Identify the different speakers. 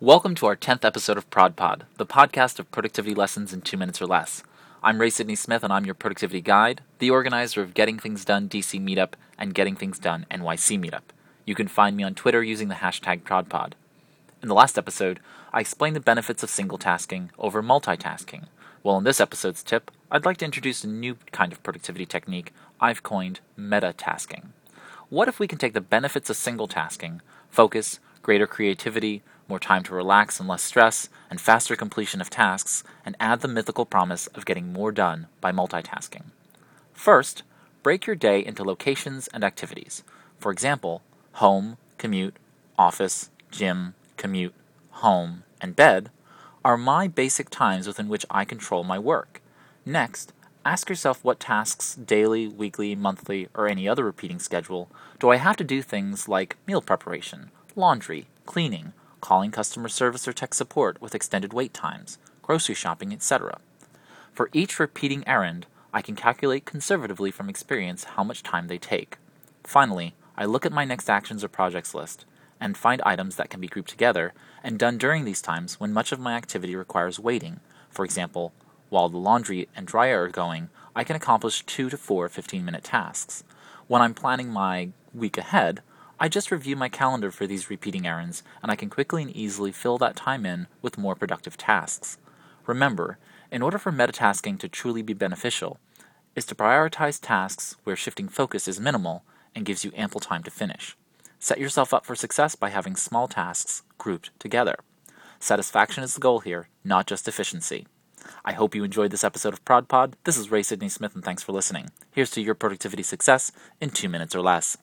Speaker 1: Welcome to our 10th episode of ProdPod, the podcast of productivity lessons in two minutes or less. I'm Ray Sidney Smith, and I'm your productivity guide, the organizer of Getting Things Done DC Meetup and Getting Things Done NYC Meetup. You can find me on Twitter using the hashtag ProdPod. In the last episode, I explained the benefits of single tasking over multitasking. Well, in this episode's tip, I'd like to introduce a new kind of productivity technique I've coined metatasking. What if we can take the benefits of single tasking, focus, greater creativity, more time to relax and less stress, and faster completion of tasks, and add the mythical promise of getting more done by multitasking. First, break your day into locations and activities. For example, home, commute, office, gym, commute, home, and bed are my basic times within which I control my work. Next, ask yourself what tasks, daily, weekly, monthly, or any other repeating schedule, do I have to do things like meal preparation, laundry, cleaning, calling customer service or tech support with extended wait times, grocery shopping, etc. For each repeating errand, I can calculate conservatively from experience how much time they take. Finally, I look at my next actions or projects list and find items that can be grouped together and done during these times when much of my activity requires waiting. For example, while the laundry and dryer are going, I can accomplish 2 to 4 15 minute tasks. When I'm planning my week ahead, I just review my calendar for these repeating errands, and I can quickly and easily fill that time in with more productive tasks. Remember, in order for metatasking to truly be beneficial, is to prioritize tasks where shifting focus is minimal and gives you ample time to finish. Set yourself up for success by having small tasks grouped together. Satisfaction is the goal here, not just efficiency. I hope you enjoyed this episode of ProdPod. This is Ray Sidney Smith, and thanks for listening. Here's to your productivity success in two minutes or less.